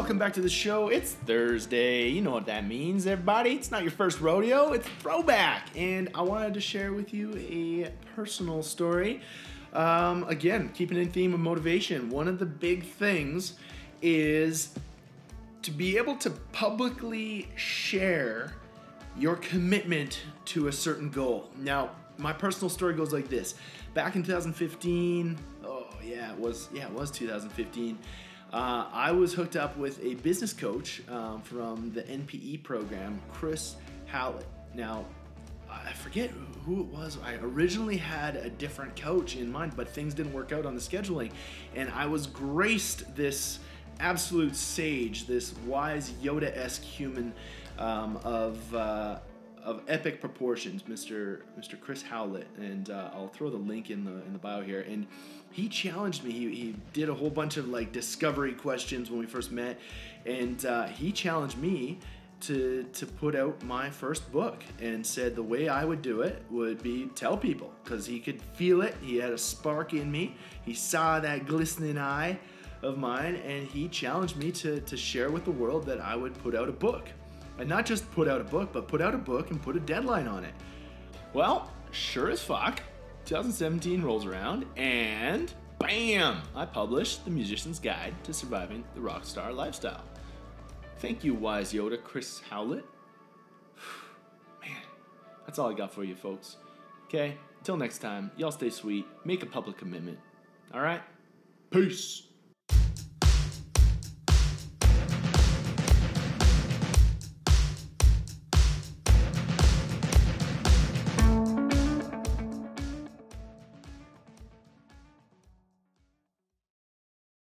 welcome back to the show. It's Thursday. You know what that means, everybody. It's not your first rodeo, it's throwback. And I wanted to share with you a personal story. Um, again, keeping in theme of motivation, one of the big things is to be able to publicly share your commitment to a certain goal. Now, my personal story goes like this. Back in 2015, oh yeah, it was yeah, it was 2015. Uh, I was hooked up with a business coach um, from the NPE program, Chris Howlett. Now, I forget who it was. I originally had a different coach in mind, but things didn't work out on the scheduling, and I was graced this absolute sage, this wise Yoda-esque human um, of uh, of epic proportions, Mr. Mr. Chris Howlett, and uh, I'll throw the link in the in the bio here. And he challenged me. He, he did a whole bunch of like discovery questions when we first met, and uh, he challenged me to to put out my first book and said the way I would do it would be tell people because he could feel it. He had a spark in me. He saw that glistening eye of mine, and he challenged me to to share with the world that I would put out a book. And not just put out a book, but put out a book and put a deadline on it. Well, sure as fuck, 2017 rolls around and bam! I published The Musician's Guide to Surviving the Rockstar Lifestyle. Thank you, wise Yoda, Chris Howlett. Man, that's all I got for you, folks. Okay, until next time, y'all stay sweet, make a public commitment. All right? Peace.